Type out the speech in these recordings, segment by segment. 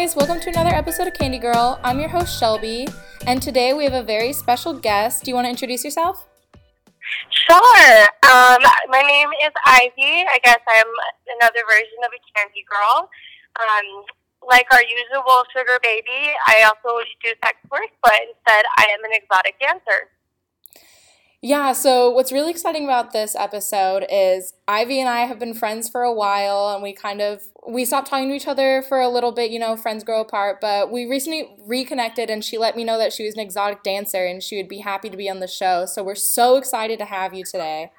guys, welcome to another episode of Candy Girl. I'm your host Shelby, and today we have a very special guest. Do you want to introduce yourself? Sure. Um, my name is Ivy. I guess I'm another version of a Candy Girl. Um, like our usual sugar baby, I also do sex work, but instead I am an exotic dancer. Yeah, so what's really exciting about this episode is Ivy and I have been friends for a while and we kind of we stopped talking to each other for a little bit, you know, friends grow apart, but we recently reconnected and she let me know that she was an exotic dancer and she would be happy to be on the show. So we're so excited to have you today.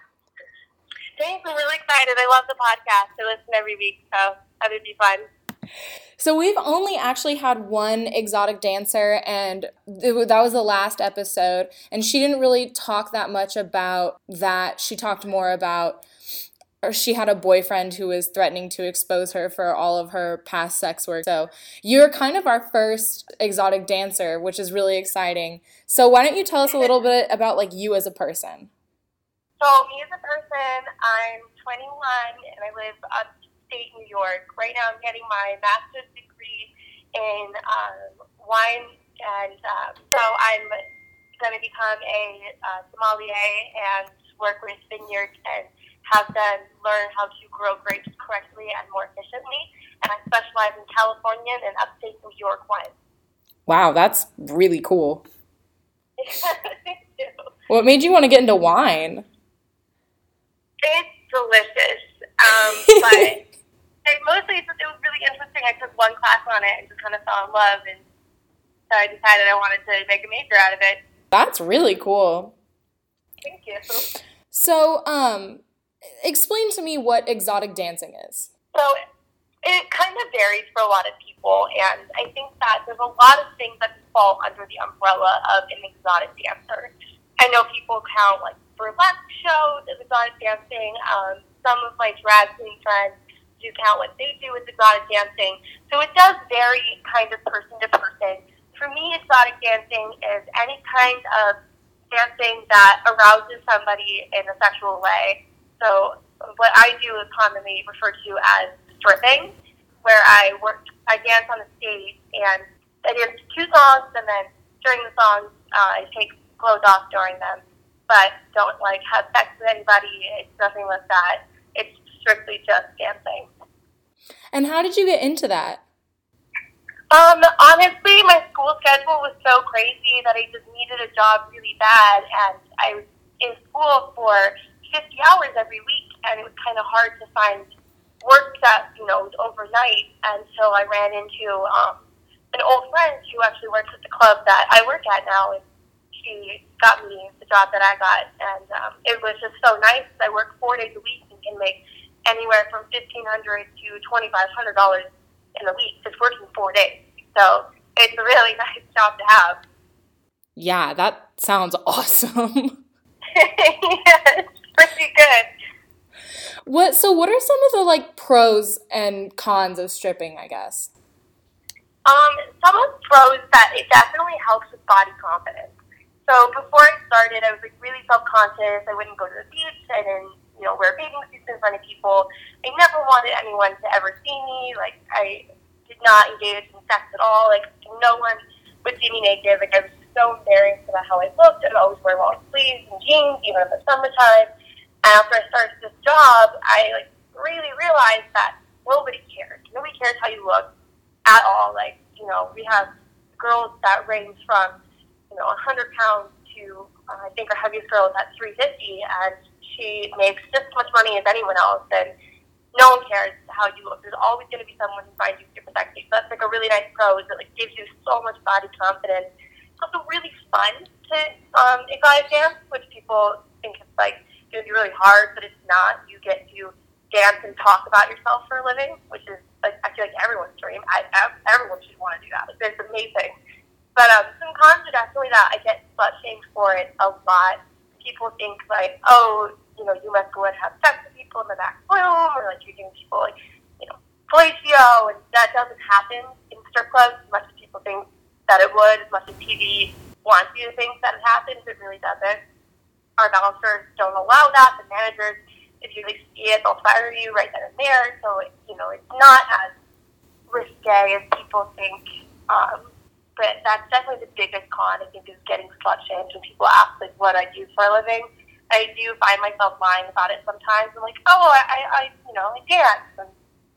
Thanks, I'm really excited. I love the podcast. I listen every week, so that would be fun. So we've only actually had one exotic dancer, and that was the last episode. And she didn't really talk that much about that. She talked more about, or she had a boyfriend who was threatening to expose her for all of her past sex work. So you're kind of our first exotic dancer, which is really exciting. So why don't you tell us a little bit about like you as a person? So me as a person, I'm 21 and I live up upstate New York. Right now, I'm getting my master's degree in um, wine, and um, so I'm going to become a uh, sommelier and work with vineyards and have them learn how to grow grapes correctly and more efficiently. And I specialize in California and upstate New York wine. Wow, that's really cool. what made you want to get into wine? It's delicious. Um, but mostly it was really interesting. I took one class on it and just kind of fell in love, and so I decided I wanted to make a major out of it. That's really cool. Thank you. So, um, explain to me what exotic dancing is. So, it kind of varies for a lot of people, and I think that there's a lot of things that fall under the umbrella of an exotic dancer. I know people count like burlesque shows as exotic dancing. Um, some of my drag queen friends do count what they do with exotic dancing. So it does vary kind of person to person. For me, exotic dancing is any kind of dancing that arouses somebody in a sexual way. So what I do is commonly referred to as stripping, where I work, I dance on the stage and I dance two songs, and then during the songs, uh, I take clothes off during them, but don't like have sex with anybody. It's nothing like that. Strictly just dancing. And how did you get into that? Um, honestly, my school schedule was so crazy that I just needed a job really bad, and I was in school for 50 hours every week, and it was kind of hard to find work that you know was overnight until I ran into um, an old friend who actually works at the club that I work at now, and she got me the job that I got, and um, it was just so nice. I work four days a week and can make anywhere from fifteen hundred to twenty five hundred dollars in a week just working four days. So it's a really nice job to have. Yeah, that sounds awesome. yeah, it's pretty good. What so what are some of the like pros and cons of stripping, I guess? Um, some of the pros that it definitely helps with body confidence. So before I started I was like really self conscious. I wouldn't go to the beach, I didn't you know, wear bathing suits in front of people. I never wanted anyone to ever see me. Like, I did not engage in sex at all. Like, no one would see me naked. Like, I was so embarrassed about how I looked. I'd always wear long sleeves and jeans, even in the summertime. And after I started this job, I, like, really realized that nobody cares. Nobody cares how you look at all. Like, you know, we have girls that range from, you know, 100 pounds to, uh, I think our heaviest girl is at 350, and she makes just as much money as anyone else, and no one cares how you look. There's always going to be someone who finds you super sexy. So that's like a really nice pro. Is it like gives you so much body confidence. It's also really fun to um, exotic dance, which people think is like going to be really hard, but it's not. You get to dance and talk about yourself for a living, which is like I feel like everyone's dream. I, I everyone should want to do that. It's amazing. But um, some cons are definitely that I get slut shamed for it a lot. People think like, oh, you know, you must go and have sex with people in the back room, or like you're giving people like, you know, fellatio, and that doesn't happen in strip clubs as much as people think that it would, as much as TV wants you to think that it happens, it really doesn't. Our bouncers don't allow that. The managers, if you see it, they'll fire you right then and there. So, it, you know, it's not as risque as people think. Um, but that's definitely the biggest con, I think, is getting slut shamed when people ask, like, what I do for a living. I do find myself lying about it sometimes. I'm like, oh, I, I you know, I dance. And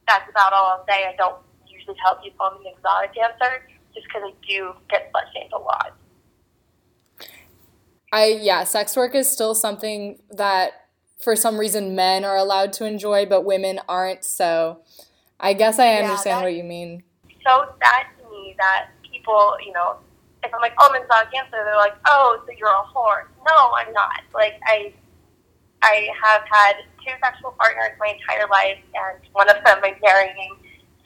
that's about all I'll say. I don't usually tell people I'm an exotic dancer just because I do get slut shamed a lot. I, yeah, sex work is still something that for some reason men are allowed to enjoy, but women aren't. So I guess I understand yeah, what you mean. So sad to me that people, you know, if I'm like, oh, I'm exotic dancer, they're like, oh, so you're a whore. No, I'm not. Like, I, I have had two sexual partners my entire life, and one of them I'm marrying.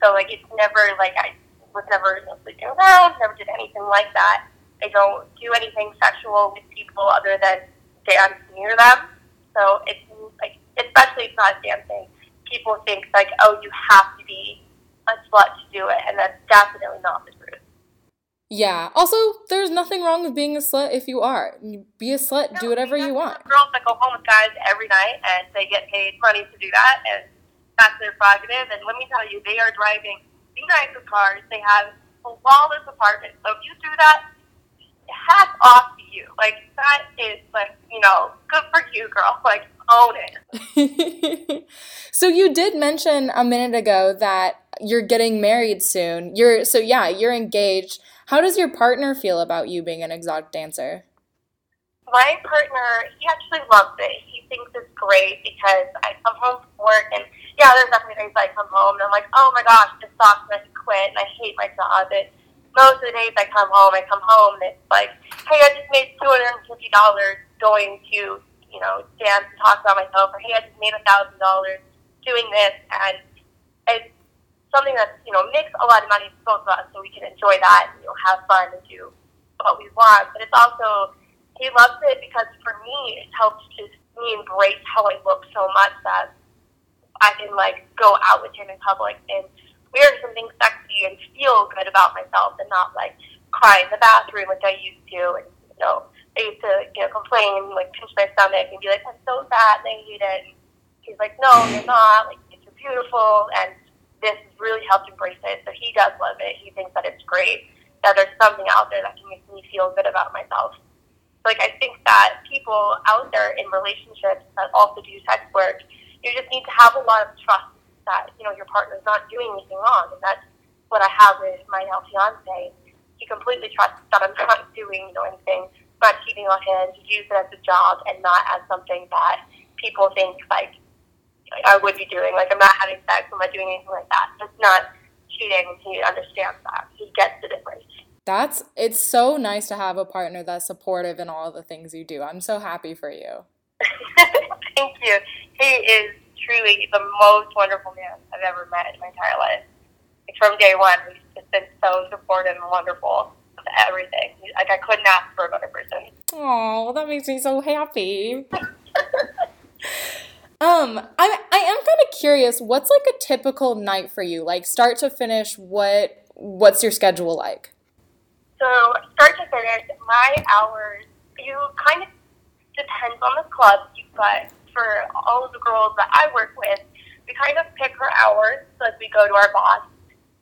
So, like, it's never like I was never sleeping around, never did anything like that. I don't do anything sexual with people other than dance near them. So it's like, especially if not dancing, people think like, oh, you have to be a slut to do it, and that's definitely not the. Yeah. Also, there's nothing wrong with being a slut if you are. Be a slut, no, do whatever you want. Girls that go home with guys every night and they get paid money to do that, and that's their prerogative. And let me tell you, they are driving the nicest cars. They have a flawless apartment. So if you do that, hats off to you. Like that is like you know, good for you, girl. Like own it. so you did mention a minute ago that you're getting married soon. You're so yeah, you're engaged. How does your partner feel about you being an exotic dancer? My partner, he actually loves it. He thinks it's great because I come home from work and yeah, there's definitely days I come home and I'm like, oh my gosh, this sucks and I quit and I hate my job. And most of the days I come home, I come home and it's like, hey, I just made two hundred and fifty dollars going to you know dance and talk about myself, or hey, I just made a thousand dollars doing this, and it's something that you know makes a lot of money for both of us, so we can enjoy that and you know have fun and do what we want. But it's also he loves it because for me it helps just me embrace how I look so much that I can like go out with him in public and wear something sexy and feel good about myself and not like cry in the bathroom like I used to and you know I used to you know complain like pinch my stomach and be like I'm so fat and I hate it. And he's like no you're not like you're beautiful and this really helped embrace it. So he does love it. He thinks that it's great that there's something out there that can make me feel good about myself. Like I think that people out there in relationships that also do sex work, you just need to have a lot of trust that you know your partner's not doing anything wrong, and that's what I have with my now fiance. He completely trusts that I'm not doing you know anything, not cheating on him. He views it as a job and not as something that people think like I would be doing. Like I'm not having sex, I'm not doing anything like that. It's not cheating. He understands that. He gets the difference. That's it's so nice to have a partner that's supportive in all the things you do. I'm so happy for you. Thank you. He is truly the most wonderful man I've ever met in my entire life. Like from day one, he's just been so supportive and wonderful of everything. Like I couldn't ask for a better person. Oh, that makes me so happy. Um, I I am kind of curious. What's like a typical night for you? Like start to finish, what what's your schedule like? So start to finish, my hours. You kind of depends on the club, but for all of the girls that I work with, we kind of pick her hours. So if we go to our boss,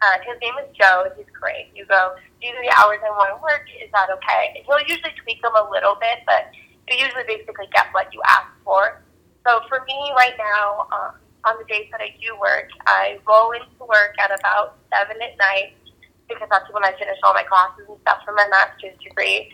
uh, his name is Joe. and He's great. You go, these are the hours I want to work. Is that okay? And he'll usually tweak them a little bit, but you usually basically get what you ask for. So for me right now, um, on the days that I do work, I roll into work at about 7 at night because that's when I finish all my classes and stuff for my master's degree.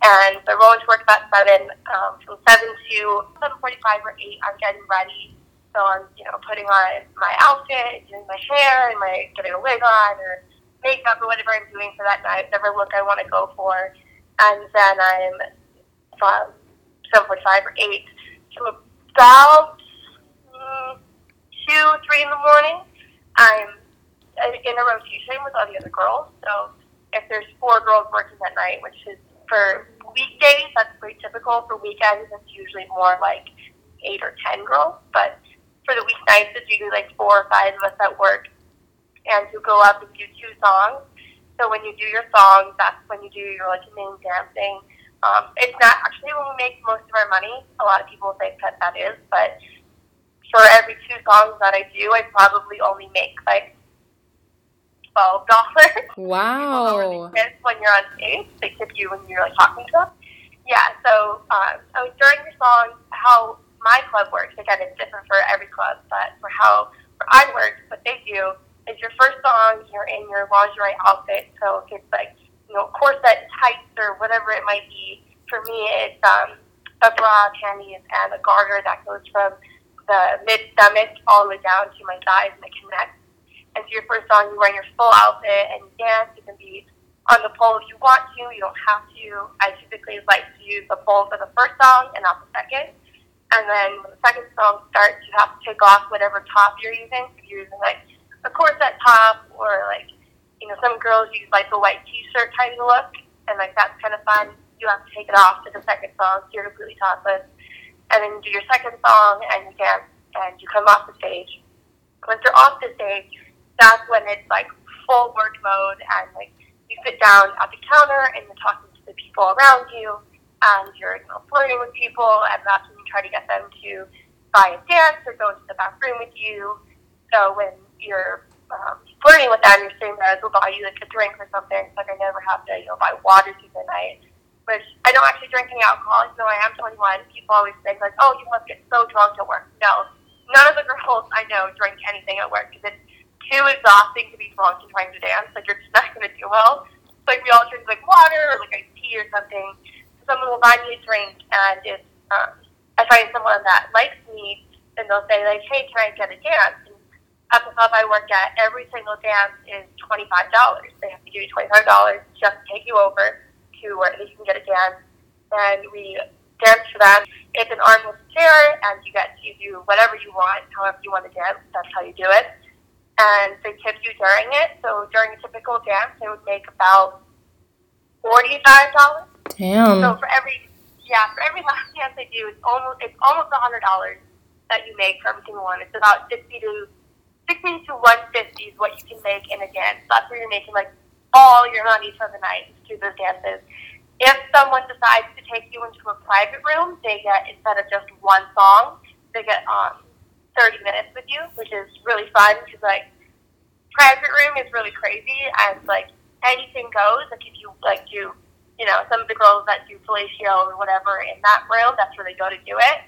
And I roll into work about 7. Um, from 7 to 7.45 or 8, I'm getting ready. So I'm, you know, putting on my outfit, doing my hair, and my getting a wig on, or makeup, or whatever I'm doing for that night, whatever look I want to go for. And then I'm from 7.45 or 8 to about mm, two, three in the morning, I'm in a rotation with all the other girls. So if there's four girls working that night, which is for weekdays, that's pretty typical. For weekends, it's usually more like eight or ten girls. But for the weeknights, it's usually like four or five of us at work, and you go up and do two songs. So when you do your songs, that's when you do your like main dancing um, it's not actually when we make most of our money. A lot of people think that that is, but for every two songs that I do, I probably only make like twelve dollars. Wow. when you're on stage, they tip you when you're like talking to them. Yeah. So, um, so during your song, how my club works again, it's different for every club, but for how for I work, what they do is your first song, you're in your lingerie outfit, so if it's like you know corset, tights, or whatever it might be. For me, it's um, a bra, panties, and a garter that goes from the mid stomach all the way down to my thighs and it connects. And so your first song, you wear your full outfit and dance. You can be on the pole if you want to. You don't have to. I typically like to use the pole for the first song and not the second. And then when the second song starts, you have to take off whatever top you're using. If you're using like a corset top or like, you know, some girls use like the white t-shirt kind of look. And like that's kind of fun. You have to take it off to the second song so you're completely topless. And then you do your second song and you dance and you come off the stage. Once you're off the stage, that's when it's like full work mode and like you sit down at the counter and you're talking to the people around you and you're you know, flirting with people and that's when you try to get them to buy a dance or go into the bathroom with you. So when you're um, flirting with them, you're saying that they'll buy you like a drink or something. It's like I never have to, you know, buy water through the night. Which I don't actually drink any alcohol, even though I am 21. People always think like, oh, you must get so drunk at work. No, none of the girls I know drink anything at work because it's too exhausting to be drunk and trying to dance. Like you're just not going to do well. So, like we all drink like water or like iced tea or something. Someone will buy me a drink, and if um, I find someone that likes me, then they'll say like, "Hey, can I get a dance?" At the club I work at, every single dance is twenty five dollars. They have to give you twenty five dollars just to take you over to where you can get a dance, and we dance for them. It's an armless chair, and you get to do whatever you want, however you want to dance. That's how you do it and they tip you during it. So during a typical dance, they would make about forty-five dollars. Damn. So for every yeah, for every last dance they do, it's almost it's almost a hundred dollars that you make for every single one. It's about sixty to sixty to one fifty is what you can make in a dance. That's where you're making like all your money for the night to those dances. If someone decides to take you into a private room, they get instead of just one song, they get um 30 minutes with you, which is really fun because like private room is really crazy and like anything goes. Like if you like do, you know, some of the girls that do fellatio or whatever in that room, that's where they go to do it.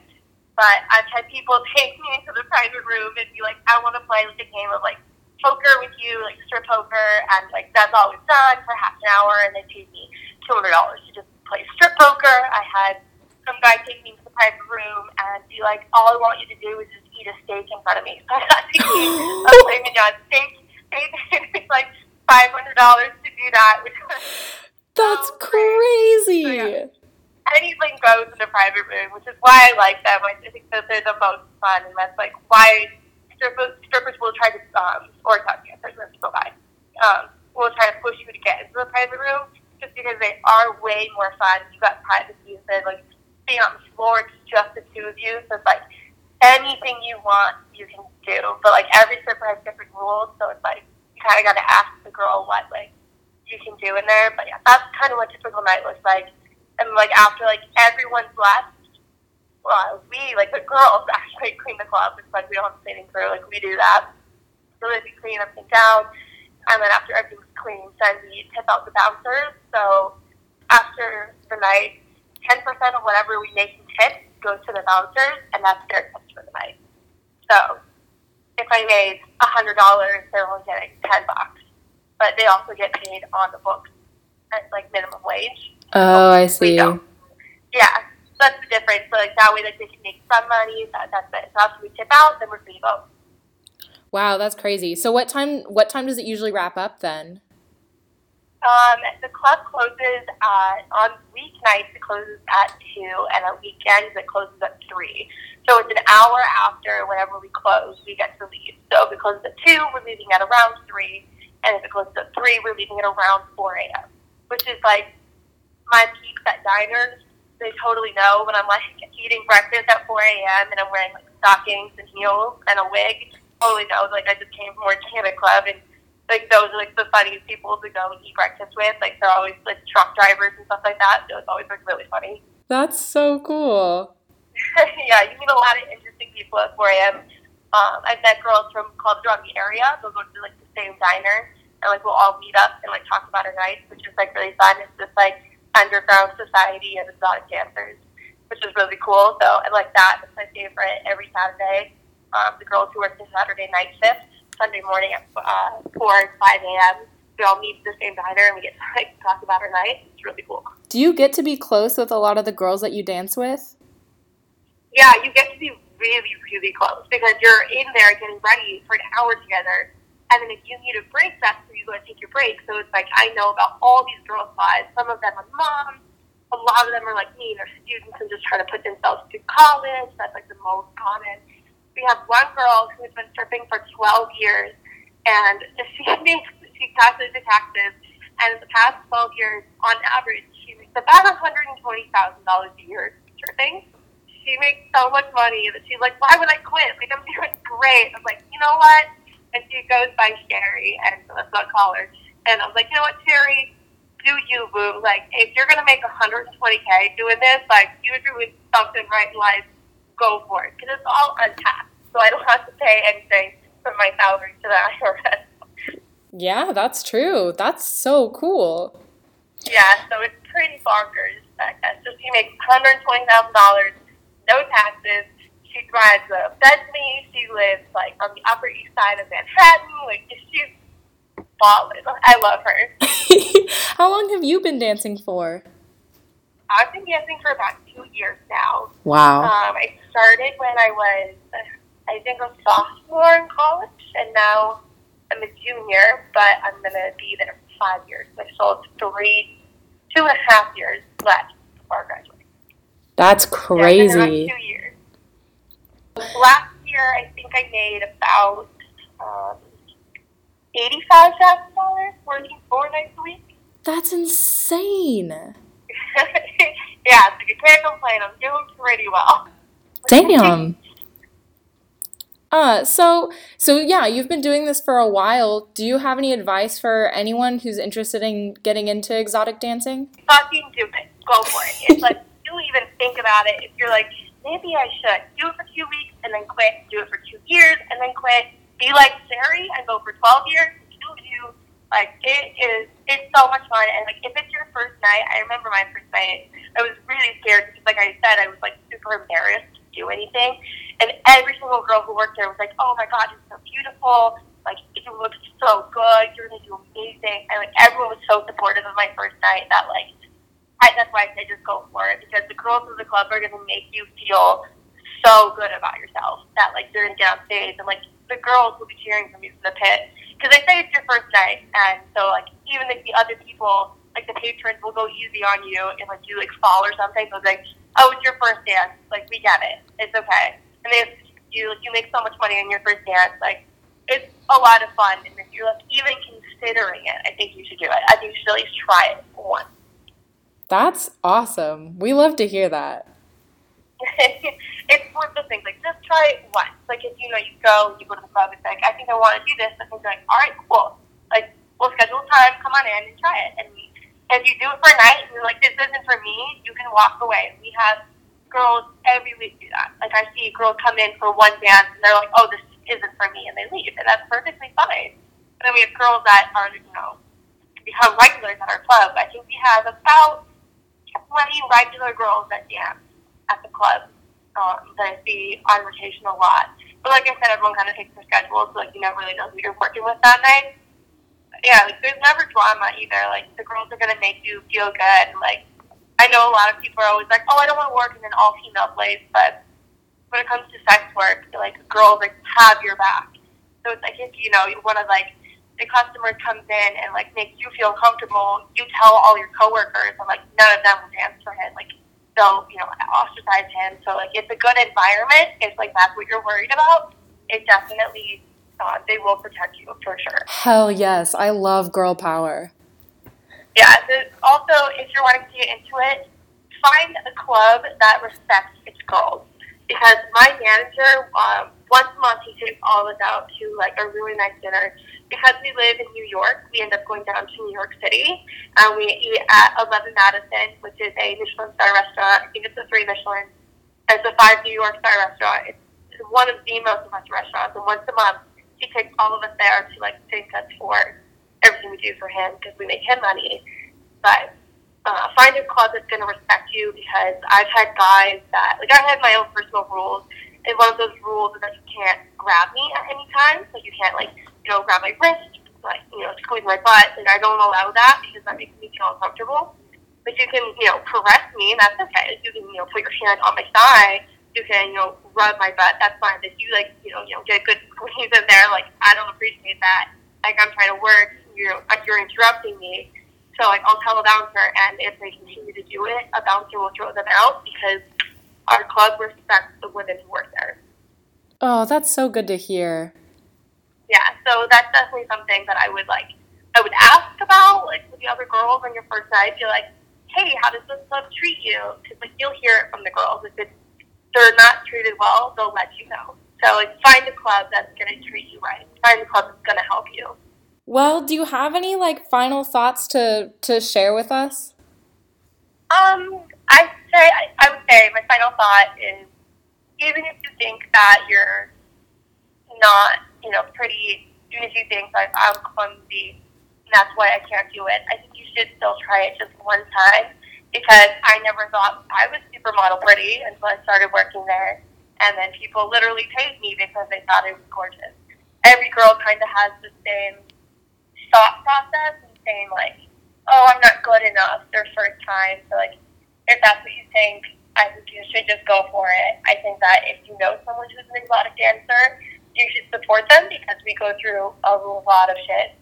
But I've had people take me into the private room and be like, I want to play like a game of like poker with you, like strip poker, and like that's all we've done for half an hour, and they paid me two hundred dollars to just play strip poker. I had some guy take me into the private room and be like, all I want you to do is just eat a steak in front of me. So I got to eat a filet mignon steak. It's like five hundred dollars to do that. That's oh, so crazy. So, yeah. Anything goes in a private room, which is why I like them. I think that they're the most fun, and that's like why strippers, strippers will try to, um, or not dancers, let's go by, um, will try to push you to get into the private room, just because they are way more fun. You got privacy of like being on the floor. It's just the two of you, so it's like anything you want, you can do. But like every stripper has different rules, so it's like you kind of got to ask the girl what like you can do in there. But yeah, that's kind of what typical night looks like. And like after like everyone's left, well, we like the girls actually clean the club. It's like we don't have a cleaning crew, like we do that. So they clean everything down, and then after everything's clean, then we tip out the bouncers. So after the night, ten percent of whatever we make in tips goes to the bouncers, and that's their tips for the night. So if I made a hundred dollars, they're only getting ten bucks, but they also get paid on the books at like minimum wage. Oh, I see. Yeah, so that's the difference. So like that way, like they can make some money. That, that's it. So after we tip out, then we're free to go. Wow, that's crazy. So what time? What time does it usually wrap up then? Um, the club closes uh, on weeknights. It closes at two, and on weekends it closes at three. So it's an hour after whenever we close, we get to leave. So if it closes at two, we're leaving at around three, and if it closes at three, we're leaving at around four a.m. Which is like my peaks at diners. They totally know when I'm like eating breakfast at four a.m. and I'm wearing like stockings and heels and a wig. Totally know like I just came from working at a club and like those are like the funniest people to go and eat breakfast with. Like they're always like truck drivers and stuff like that. So it's always like really funny. That's so cool. yeah, you meet a lot of interesting people at 4 a.m. Um, I've met girls from clubs around the area. They'll go to like the same diner, and like we'll all meet up and like talk about our nights, which is like really fun. It's just like underground society of exotic dancers, which is really cool. So I like that. It's my favorite every Saturday. Um, the girls who work the Saturday night shift, Sunday morning at uh, 4 and 5 a.m., we all meet at the same diner and we get to like, talk about our night. It's really cool. Do you get to be close with a lot of the girls that you dance with? Yeah, you get to be really, really close because you're in there getting ready for an hour together. And then if you need a break, that's where you go to take your break. So it's like I know about all these girls' lives. Some of them are moms. A lot of them are like me. They're students and just trying to put themselves through college. That's like the most common. We have one girl who's been surfing for 12 years, and she makes she passes the taxes. And in the past 12 years, on average, she makes about $120,000 a year surfing she makes so much money that she's like, why would I quit? Like, I'm doing great. I'm like, you know what? And she goes by Sherry, and so that's what I call her. And I was like, you know what, Sherry? Do you, boo? Like, if you're going to make 120K doing this, like, you're doing something right in life, go for it. Because it's all untaxed. So I don't have to pay anything from my salary to the IRS. Yeah, that's true. That's so cool. Yeah, so it's pretty bonkers. I guess. So she makes $120,000 no taxes. She drives a Bentley. She lives like on the Upper East Side of Manhattan. Like she's flawless. I love her. How long have you been dancing for? I've been dancing for about two years now. Wow. Um, I started when I was, I think, a sophomore in college, and now I'm a junior. But I'm gonna be there for five years. I still have three, two and a half years left before I graduate. That's crazy. Yeah, Last year, I think I made about um, eighty-five thousand dollars working four nights a week. That's insane. yeah, so you can't complain. I'm doing pretty well. Damn. Uh, so so yeah, you've been doing this for a while. Do you have any advice for anyone who's interested in getting into exotic dancing? Fucking do it. Go for it. It's like you even think about it. If you're like, maybe I should do it for two weeks and then quit, do it for two years and then quit, be like Sari and go for 12 years, do you. Like, it is, it's so much fun. And, like, if it's your first night, I remember my first night, I was really scared because, like I said, I was, like, super embarrassed to do anything. And every single girl who worked there was like, oh my God, you're so beautiful. Like, you look so good. You're going to do amazing. And, like, everyone was so supportive of my first night that, like, why I say just go for it because the girls of the club are going to make you feel so good about yourself that like you're going to get on stage and like the girls will be cheering from you from the pit because they say it's your first night and so like even if the other people like the patrons will go easy on you and like you like fall or something so it's like oh it's your first dance like we get it it's okay and they you you make so much money on your first dance like it's a lot of fun and if you're like even considering it I think you should do it I think you should at least try it once. That's awesome. We love to hear that. it's one of those things, like, just try it once. Like, if, you know, you go, you go to the club, it's like, I think I want to do this. And you're like, all right, cool. Like, we'll schedule time, come on in and try it. And if you do it for a night and you're like, this isn't for me, you can walk away. We have girls every week do that. Like, I see girls come in for one dance and they're like, oh, this isn't for me, and they leave. And that's perfectly fine. And then we have girls that are, you know, become regulars at our club. I think we have about 20 regular girls that dance at the club um, that I see on rotation a lot. But like I said, everyone kind of takes their schedule, so like you never really know who you're working with that night. Yeah, like there's never drama either. Like the girls are gonna make you feel good. Like I know a lot of people are always like, oh, I don't want to work in an all female place, but when it comes to sex work, like girls like have your back. So it's like if you know you want to like the customer comes in and like makes you feel comfortable, you tell all your coworkers, and like none of them will dance for him. Like they'll, you know, ostracize him. So like it's a good environment. If like that's what you're worried about, it definitely uh, they will protect you for sure. Hell yes, I love girl power. Yeah. Also, if you're wanting to get into it, find a club that respects its girls. Because my manager, um, once a month, he takes all of us out to like a really nice dinner because we live in New York, we end up going down to New York City. Um, we eat at Eleven Madison, which is a Michelin star restaurant. I think it's a three Michelin. It's a five New York star restaurant. It's one of the most impressive restaurants. And once a month, she takes all of us there to like take us for everything we do for him because we make him money. But uh, find a club that's going to respect you because I've had guys that, like, I had my own personal rules, and one of those rules that you can't grab me at any time. So you can't, like, you know, grab my wrist, like, you know, squeeze my butt. Like, I don't allow that because that makes me feel uncomfortable. But you can, you know, caress me, and that's okay. You can, you know, put your hand on my thigh you can, you know, rub my butt, that's fine. If you like, you know, you know, get a good squeeze in there, like I don't appreciate that. Like I'm trying to work, you know, like you're interrupting me. So like I'll tell a bouncer, and if they continue to do it, a bouncer will throw them out because our club respects the women who work there. Oh, that's so good to hear. Yeah, so that's definitely something that I would like. I would ask about, like with the other girls on your first night. Be like, hey, how does this club treat you? Because like you'll hear it from the girls if it's they're not treated well, they'll let you know. So like, find a club that's going to treat you right. Find a club that's going to help you. Well, do you have any like final thoughts to to share with us? Um, I say I, would say my final thought is even if you think that you're not, you know, pretty, even if you think like I'm clumsy and that's why I can't do it, I think you should still try it just one time because I never thought I was supermodel pretty until I started working there. And then people literally paid me because they thought I was gorgeous. Every girl kind of has the same thought process and saying like, oh, I'm not good enough their first time. So like, if that's what you think, I think you should just go for it. I think that if you know someone who's an exotic dancer, you should support them because we go through a lot of shit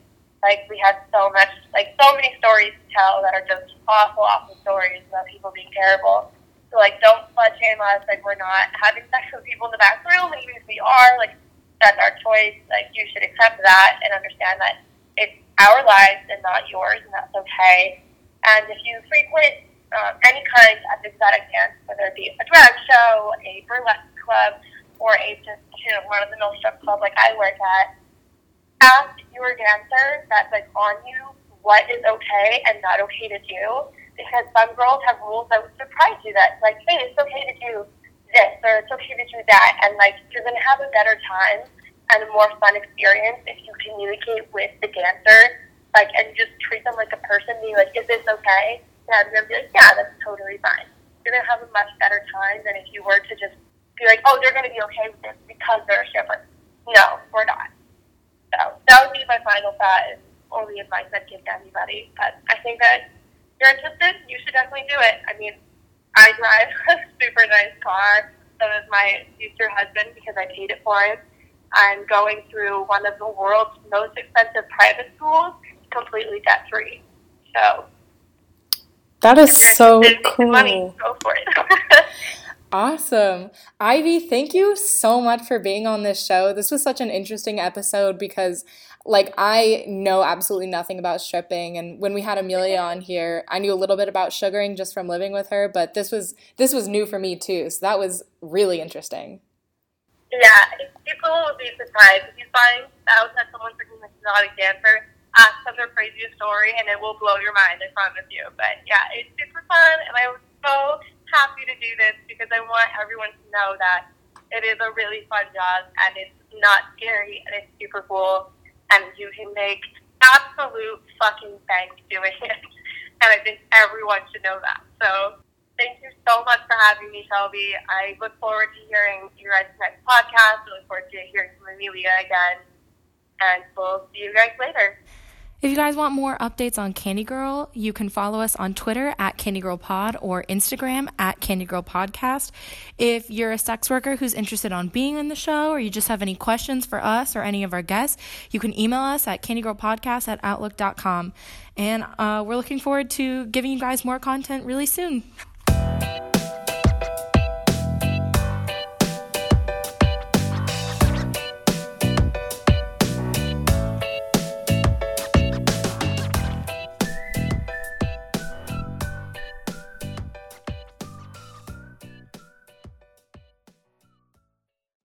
like we had so much, like so many stories to tell that are just awful, awful stories about people being terrible. So like, don't slut shame us. Like we're not having sex with people in the bathroom, even if we are. Like that's our choice. Like you should accept that and understand that it's our lives and not yours, and that's okay. And if you frequent um, any kind of exotic dance, whether it be a drag show, a burlesque club, or a just you know run of the mill strip club like I work at, ask your dancer that's like on you what is okay and not okay to do because some girls have rules that would surprise you that like hey it's okay to do this or it's okay to do that and like you're gonna have a better time and a more fun experience if you communicate with the dancer like and just treat them like a person be like is this okay and they're be like yeah that's totally fine you're gonna have a much better time than if you were to just be like oh they're gonna be okay with this because they're a stripper no we're not so that would be my final thought and only advice I'd give to anybody. But I think that if you're interested, you should definitely do it. I mean, I drive a super nice car. So does my future husband because I paid it for him. I'm going through one of the world's most expensive private schools completely debt free. So that is so cool. Money, go for it. Awesome. Ivy, thank you so much for being on this show. This was such an interesting episode because like I know absolutely nothing about stripping and when we had Amelia on here, I knew a little bit about sugaring just from living with her, but this was this was new for me too. So that was really interesting. Yeah, people will be surprised if you find out that someone's freaking exotic dancer. Ask them their craziest story, and it will blow your mind. I promise you. But yeah, it's super fun, and I was so happy to do this because I want everyone to know that it is a really fun job and it's not scary and it's super cool and you can make absolute fucking bank doing it. And I think everyone should know that. So thank you so much for having me, Shelby. I look forward to hearing your guys' next podcast. I look forward to hearing from Amelia again. And we'll see you guys later. If you guys want more updates on Candy Girl, you can follow us on Twitter at Candy Girl Pod or Instagram at Candy Girl Podcast. If you're a sex worker who's interested on being in the show or you just have any questions for us or any of our guests, you can email us at candygirlpodcast at outlook.com. And uh, we're looking forward to giving you guys more content really soon.